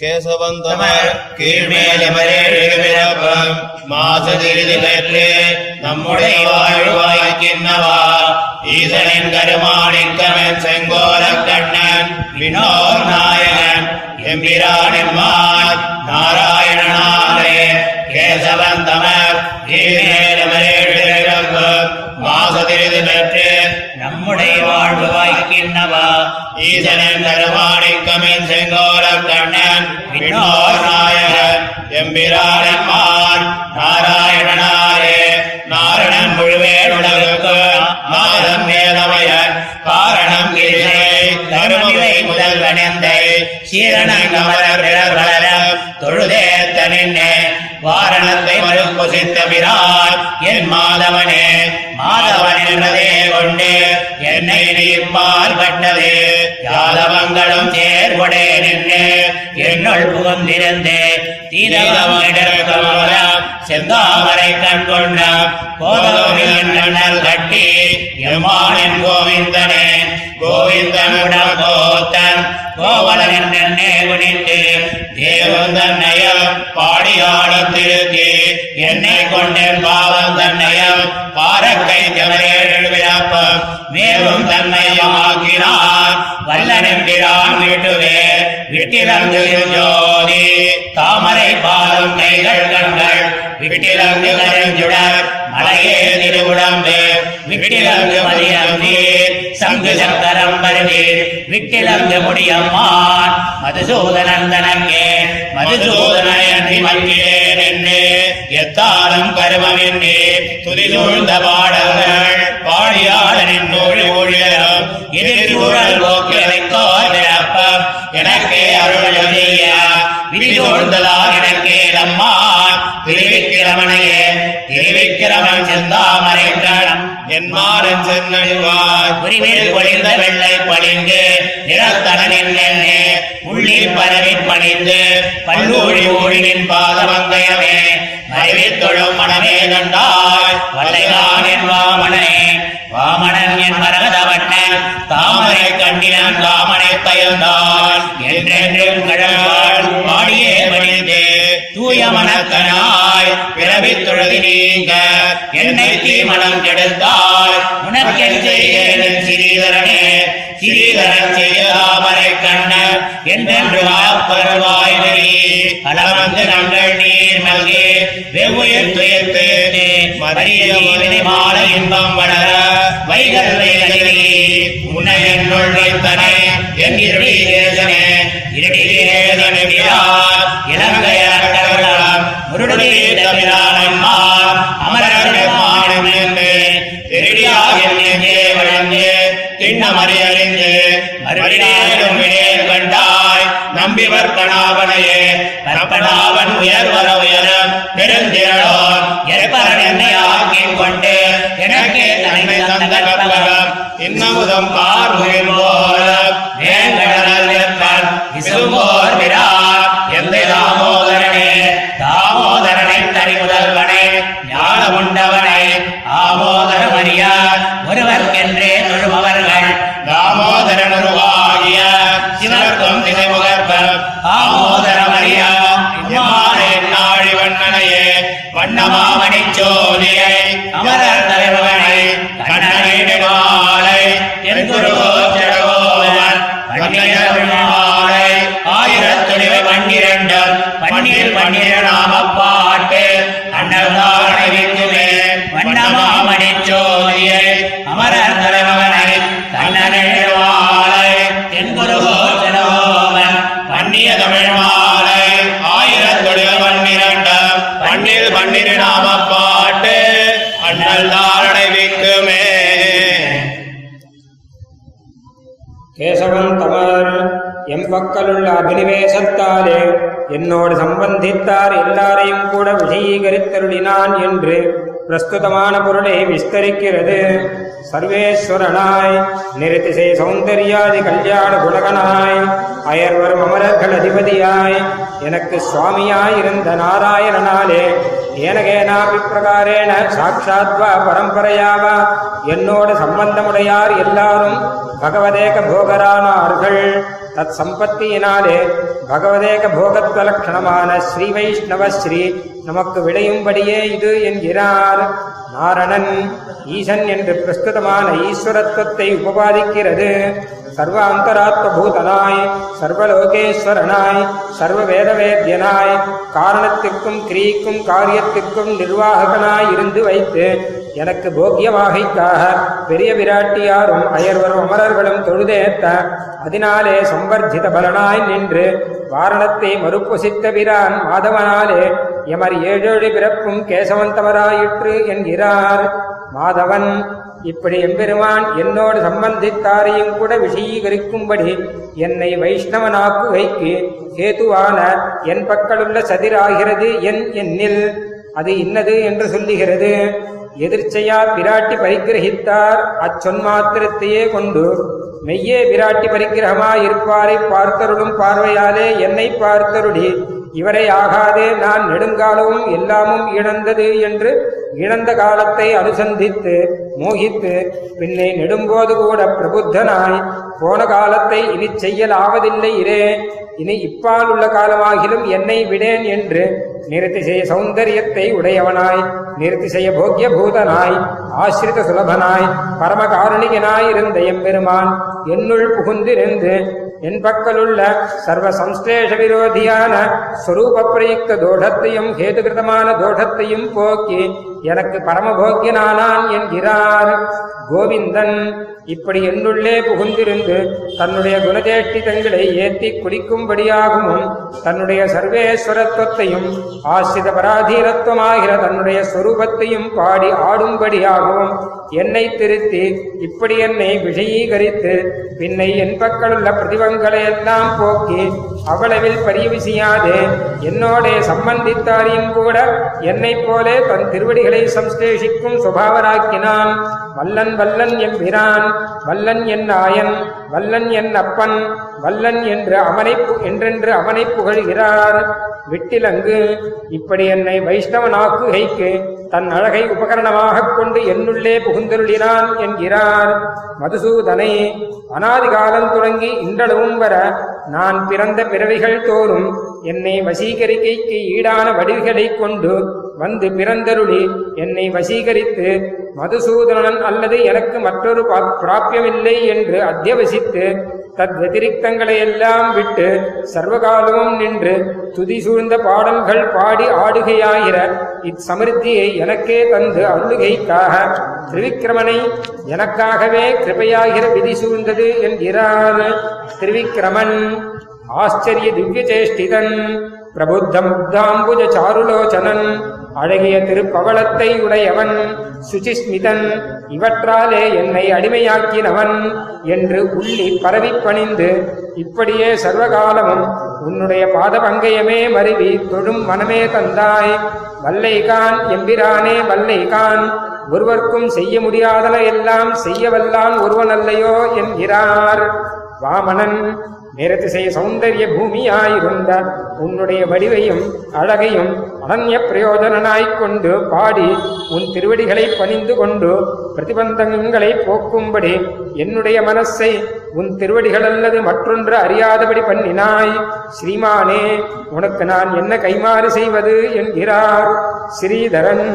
கேசவந்தமர் கீழ்மேலிமரேழுபிறப்பம் மாசதிரிதி பெற்று நம்முடைய வாழ்வாய்க்கின்னவா ஈசனின் கருமாணிக்கமன் செங்கோல கண்ணன் வினோர் நாயகன் எம்பிரானின்மான் நாராயணனாலே கேசவந்தமர் கீழ்மேலிமரேழுபிறப்பம் மாசதிரிதி பெற்று நம்முடைய வாழ்வு வாய்க்கின்னவா ஈசனின் கருமாணிக்கமின் செங்கோல விண்ணோர் நாயகன் எம்பிரானன்மான் நாராயணனாரே நாரணன் முழுவேடுடலுக்கு நாதன் வேதமயன் காரணம் கிரிசை தருமவை முதல்வனெந்தை சீரணங்கமர வளரம் தொழுதேத்த நின்னே வாரணத்தை மறுப்புசித்த பிரான் என் மாதவனே மாதவன் என்பதே கொண்டு என்னை நீப்பால் பட்டது யாதவங்களும் சேர்வடே நின்று என்னுள் புகுந்திருந்து தீரகம் செந்தாமரை கண் கொண்ட போதவரின் கட்டி எம்மானின் கோவிந்தனே கோவிந்தனுடன் கோத்தன் கோவலன் குனிந்து தேவன் தன்னையம் பாடியாடும் திருத்தி என்னை கொண்டேன் பாவம் தன்னையம் பாரக்கை ஜமரேழுவிழப்பம் மேலும் தன்னையம் வல்லன் என்கிறான் வீட்டுவே. விட்டிலங்கு தாமரை பாலும் கைகள் கண்கள். விட்டிலங்கு கரைஞ்சுடர். மலையே திருவுடம்பு. விட்டிலங்கு மதியம் நீர். சங்கு சங்கரம் பருதி விட்டிலங்கு முடியம்மான் மதுசூதனன் தனக்கே. மதுசூதனி மங்கேன் என்று எத்தாலும் கருமமின்றி துதி சூழ்ந்த பாடல்கள். பாடியாளனின் நூல் ஊழியரும். எதிர்கூழல் போக்கியதைக்கோர் மாறன் சென்னழிவாய் உரிமையில் பொழிந்த வெள்ளை பளிங்கு நிறத்தனனின் எண்ணே உள்ளில் பரவி பணிந்து பல்லூழி ஊழினின் பாதமங்கயமே மறைவித் தொழும் மனமே கண்டாய் வல்லைதான் என் வாமனே வாமனன் என் மரகதவண்ணன் தாமரை கண்டினன் தாமரை பயந்தாள் என்றென்றும் கடல்வாள் பாடியே மணிந்தே தூய மனக்கனாய் பிறவித் தொழுதி நீங்க. என்னை தீமணம் கெடுத்தால் உனக்கென் செய்கிறேன் சிறீதரனே. சிறீதரன் செய்ய தாமரை கண்ணன் என்றென்று வாப்பருவாய் நெறி. அளவந்து நங்கள் நீர் மல்கி வெவ்வுயிர் துயர்த்து. மறிய மால இன்பம் வளர வைகல் உன்னை என்னுள் வைத்தனே என் இருடி ஏசனே இருடி ஏசனே இலங்கை அட்டவளம் முருடே தமிழானம்மான் திண்ணமறி அறிந்து கண்டாய். நம்பி கணாவனையே கற்பனாவன் உயர் வர உயரம் நெடுந்திரளோன் என்னை ஆக்கிக் கொண்டு எனக்கே தனிமை தந்த கற்பகம். இன்னமுதம் பார்முகில் போல வேங்கடல் எப்பன் பன்னிரண்டு பன்னிரண்டும் பன்னீர் பன்னிர நாம பாட்டு அன்னதாரணை விக்குமே வண்ணமாமணி சோழியை அமரர் தலைவனை கண்ணனை வாழை என் குரு பன்னிய தமிழ் மாலை ஆயிரத்தொழில் பன்னிரண்டு பன்னீர் பன்னிரு மக்களுள்ள அபினிவேசத்தாலே என்னோடு சம்பந்தித்தார் எல்லாரையும் கூட விஷயீகரித்தருளினான் என்று பிரஸ்துதமான பொருளை விஸ்தரிக்கிறது. சர்வேஸ்வரனாய் நிறுத்திசை சௌந்தர்யாதி கல்யாண குணகனாய் அயர்வரும் அமரர்கள் அதிபதியாய் எனக்கு சுவாமியாய் இருந்த நாராயணனாலே ஏனகேனாபி பிரகாரேண சாட்சாத்வா பரம்பரையாவா என்னோடு சம்பந்தமுடையார் எல்லாரும் பகவதேக போகரானார்கள். தத் சம்பத்தியினாலே பகவதேக போகத்வ லட்சணமான ஸ்ரீ வைஷ்ணவ ஸ்ரீ நமக்கு விளையும்படியே இது என்கிறார். நாரணன் ஈசன் என்று பிரஸ்துதமான ஈஸ்வரத்துவத்தை உபபாதிக்கிறது. சர்வ அந்தராத்ம பூதனாய் சர்வலோகேஸ்வரனாய் சர்வ வேதவேத்தியனாய் காரணத்திற்கும் கிரீக்கும் காரியத்திற்கும் நிர்வாகனாய் இருந்து வைத்து எனக்கு போக்கியமாகைக்காக பெரிய விராட்டியாரும் அயர்வரும் அமரர்களும் தொழுதேத்த அதனாலே சம்பர்ஜித பலனாய் நின்று வாரணத்தை மறுப்புசித்த பிரான் மாதவனாலே எமர் ஏழேழு பிறப்பும் கேசவந்தவராயிற்று என்கிறார். மாதவன் இப்படி எம்பெருமான் என்னோடு சம்பந்தித்தாரையும் கூட விஷயீகரிக்கும்படி என்னை வைஷ்ணவனாக்குகைக்கு கேதுவான என் பக்கலுள்ள சதிராகிறது என் எண்ணில். அது இன்னது என்று சொல்லுகிறது. எதிர்ச்சையா பிராட்டி பரிகிரகித்தார் அச்சொன்மாத்திரத்தையே கொண்டு மெய்யே பிராட்டி பரிகிரகமாயிருப்பாரை பார்த்தருளும் பார்வையாலே என்னை பார்த்தருடி இவரை ஆகாதே நான் நெடுங்காலமும் எல்லாமும் இழந்தது என்று இழந்த காலத்தை அனுசந்தித்து மோகித்து பின்னே நெடும்போது கூட பிரபுத்தனாய் போன காலத்தை இனி செய்யலாவதில்லை இரே. இனி இப்பால் உள்ள காலமாகிலும் என்னை விடேன் என்று நிறுத்திசெய சௌந்தரியத்தை உடையவனாய் நிறுத்திசெய போக்கிய பூதனாய் ஆசிரித சுலபனாய் பரமகாருணிகனாய் இருந்த எம்பெருமான் என்னுள் புகுந்திருந்து என் பக்கலுள்ள சர்வ சம்ஸ்லேஷ விரோதியான ஸ்வரூப பிரயுக்த தோஷத்தையும் ஹேதுகிருதமான தோஷத்தையும் போக்கி எனக்கு பரமபோக்கியனானான் என்கிறார் கோவிந்தன். இப்படி என்னுள்ளே புகுந்திருந்து தன்னுடைய குணஜேஷ்டிதங்களை ஏத்தி குடிக்கும்படியாகவும் தன்னுடைய சர்வேஸ்வரத்துவத்தையும் ஆசிரித பராதீனத்துவமாகிற தன்னுடைய சொரூபத்தையும் பாடி ஆடும்படியாகவும் என்னை திருத்தி இப்படி என்னை விஷயீகரித்து பின்னை என் பக்கலுள்ள பிரதிபங்களையெல்லாம் போக்கி அவ்வளவில் பரியவிசியாதே என்னோடே சம்பந்தித்தாரையும் கூட என்னைப் போலே தன் திருவடிகளை சம்ஸ்லேஷிக்கும் சுபாவராக்கினான். வல்லன் வல்லன் எம்பிரான் வல்லன் என் ஆயன் வல்லன் என் அப்பன் வல்லன் என்று அவனை என்றென்று அவனை புகழ்கிறார். விட்டிலங்கு இப்படி என்னை வைஷ்ணவனாக்குகைக்கு தன் அழகை உபகரணமாகக் கொண்டு என்னுள்ளே புகுந்தருளினான் என்கிறார். மதுசூதனை அனாதிகாலம் தொடங்கி இன்றளவும் வர நான் பிறந்த பிறவிகள் தோறும் என்னை வசீகரிக்கைக்கு ஈடான வடிவுகளைக் கொண்டு வந்து பிறந்தருளி என்னை வசீகரித்து மதுசூதனன் அல்லது எனக்கு மற்றொரு பிராப்பியமில்லை என்று அத்தியவசித்து தத் எல்லாம் விட்டு சர்வகாலமும் நின்று துதி சூழ்ந்த பாடல்கள் பாடி ஆடுகையாகிற இச்சமிருத்தியை எனக்கே தந்து அருளுகைக்காக திரிவிக்கிரமனை எனக்காகவே கிருபையாகிற விதி சூழ்ந்தது என்கிறார் திரிவிக்கிரமன். ஆச்சரிய திவ்ய சேஷ்டிதன் பிரபுத்த முக்தாம்புஜ சாருலோச்சனன். அழகிய திருப்பவளத்தை உடையவன் சுச்சிஸ்மிதன் இவற்றாலே என்னை அடிமையாக்கினவன் என்று உள்ளி பரவிப் பணிந்து இப்படியே சர்வகாலமும் உன்னுடைய பாதபங்கயமே மருவி தொழும் மனமே தந்தாய். வல்லைகான் எம்பிரானே வல்லைகான் ஒருவர்க்கும் செய்ய முடியாதன எல்லாம் செய்யவல்லான் ஒருவனல்லையோ என்கிறார். வாமனன் நிறதிசை சௌந்தரிய பூமியாயிருந்த உன்னுடைய வடிவையும் அழகையும் அனன்ய பிரயோஜனனாய்க் கொண்டு பாடி உன் திருவடிகளை பணிந்து கொண்டு பிரதிபந்தங்களை போக்கும்படி என்னுடைய மனசை உன் திருவடிகள் அல்லது மற்றொன்று அறியாதபடி பண்ணினாய். ஸ்ரீமானே உனக்கு நான் என்ன கைமாறு செய்வது என்கிறார். ஸ்ரீதரன்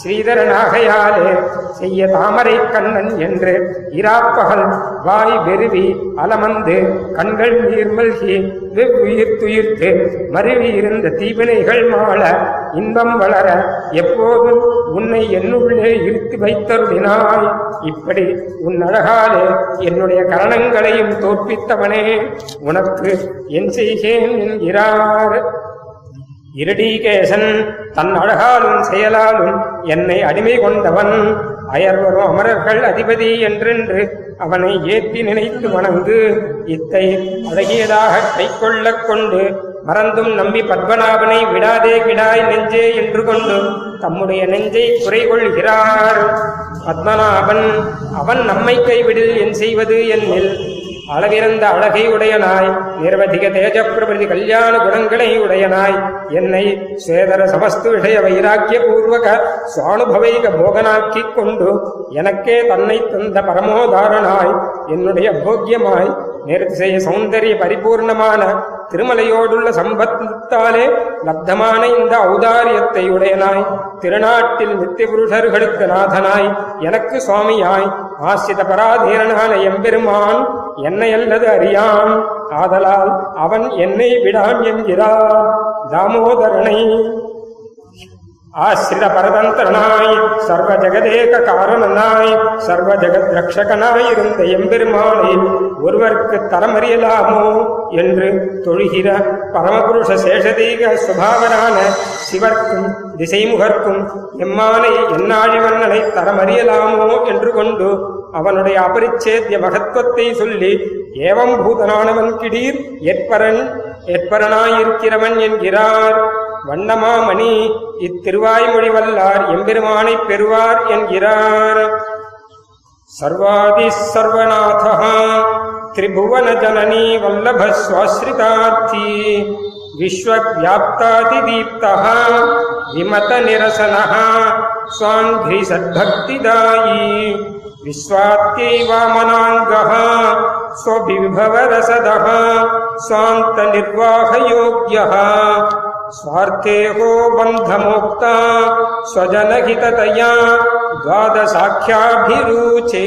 ஸ்ரீதரனாகையாலே செய்ய தாமரை கண்ணன் என்று இராப்பகல் வாய் வெறுவி அலமந்து கண்கள் நீர்மல்கி வெவ்வுயிர் துயிர்த்து மருவி இருந்த தீவினைகள் மாள இன்பம் வளர எப்போதும் உன்னை என்னுள்ளே இழுத்து வைத்தருளினாய். இப்படி உன் அழகாலே என்னுடைய கரணங்களையும் தோற்பித்தவனே உனக்கு என் செய்கேன் என்கிறார். இருடீகேசன் தன் அழகாலும் செயலாலும் என்னை அடிமை கொண்டவன். அயர்வரும் அமரர்கள் அதிபதி என்றென்று அவனை ஏற்றி நினைத்து வணங்கு. இத்தை அழகியதாக கைக்கொள்ளக் கொண்டு மறந்தும் நம்பி பத்மநாபனை விடாதே விடாய் நெஞ்சே என்று கொண்டு தம்முடைய நெஞ்சை குறை கொள்கிறார் பத்மநாபன் அவன் நம்மை கைவிடில் என் செய்வது என்னில். அளவிறந்த அழகை உடையனாய். நிர்வதிக தேஜ பிரபதி கல்யாண குணங்களை உடையனாய். என்னை சேதர சமஸ்து விஷய வைராக்கிய பூர்வக சுவானுபவைக போகனாக்கிக் கொண்டு எனக்கே தன்னை தந்த பரமோதாரனாய். என்னுடைய போக்கியமாய் நேர்த்திசெய சௌந்தரிய பரிபூர்ணமான திருமலையோடுள்ள சம்பத்தாலே லப்தமான இந்த ஔதாரியத்தை உடையனாய். திருநாட்டில் நித்திய புருஷர்களுக்கு நாதனாய். எனக்கு சுவாமியாய். ஆசிரித பராதீரனான எம்பெருமான் என்னை அல்லது அறியான். ஆதலால் அவன் என்னை விடான் என்கிறார் தாமோதரனை ஆசிரித பரதந்திரனாய் சர்வ ஜெகதேக காரணனாய் சர்வ ஜெகத் ரக்ஷகனாய் இருந்த எம்பெருமானை ஒருவருக்கு தரமறியலாமோ என்று தொழுகிற பரமபுருஷ சேஷதீக சுபாவனான சிவர்க்கும் திசைமுகர்க்கும் எம்மானை என்னாழிவண்ணனை தரமறியலாமோ என்று கொண்டு அவனுடைய அபரிச்சேத்திய மகத்துவத்தை சொல்லி ஏவம் பூதனானவன் கிடீர் எற்பரன் எற்பரனாயிருக்கிறவன் என்கிறார். வண்ணமாமணி இத்திருவாய்மொழி வல்லார் எம்பெருமானைப் பெறுவார் என்கிறார் சர்வாதி சர்வநாதः திரிபுவன ஜனனி வல்லப சுவாஸ்ரிதார்த்தி விஸ்வவியாப்தாதிதீப்தः விமத நிரசனः स्वाङ्घ्रि सद्भक्तिदायी विश्वात्यैवामनाङ्गः स्वविभवरसदः स्वान्तनिर्वाहयोग्यः स्वार्थेहो बन्धमोक्ता स्वजनहिततया द्वादशाख्याभिरुचे।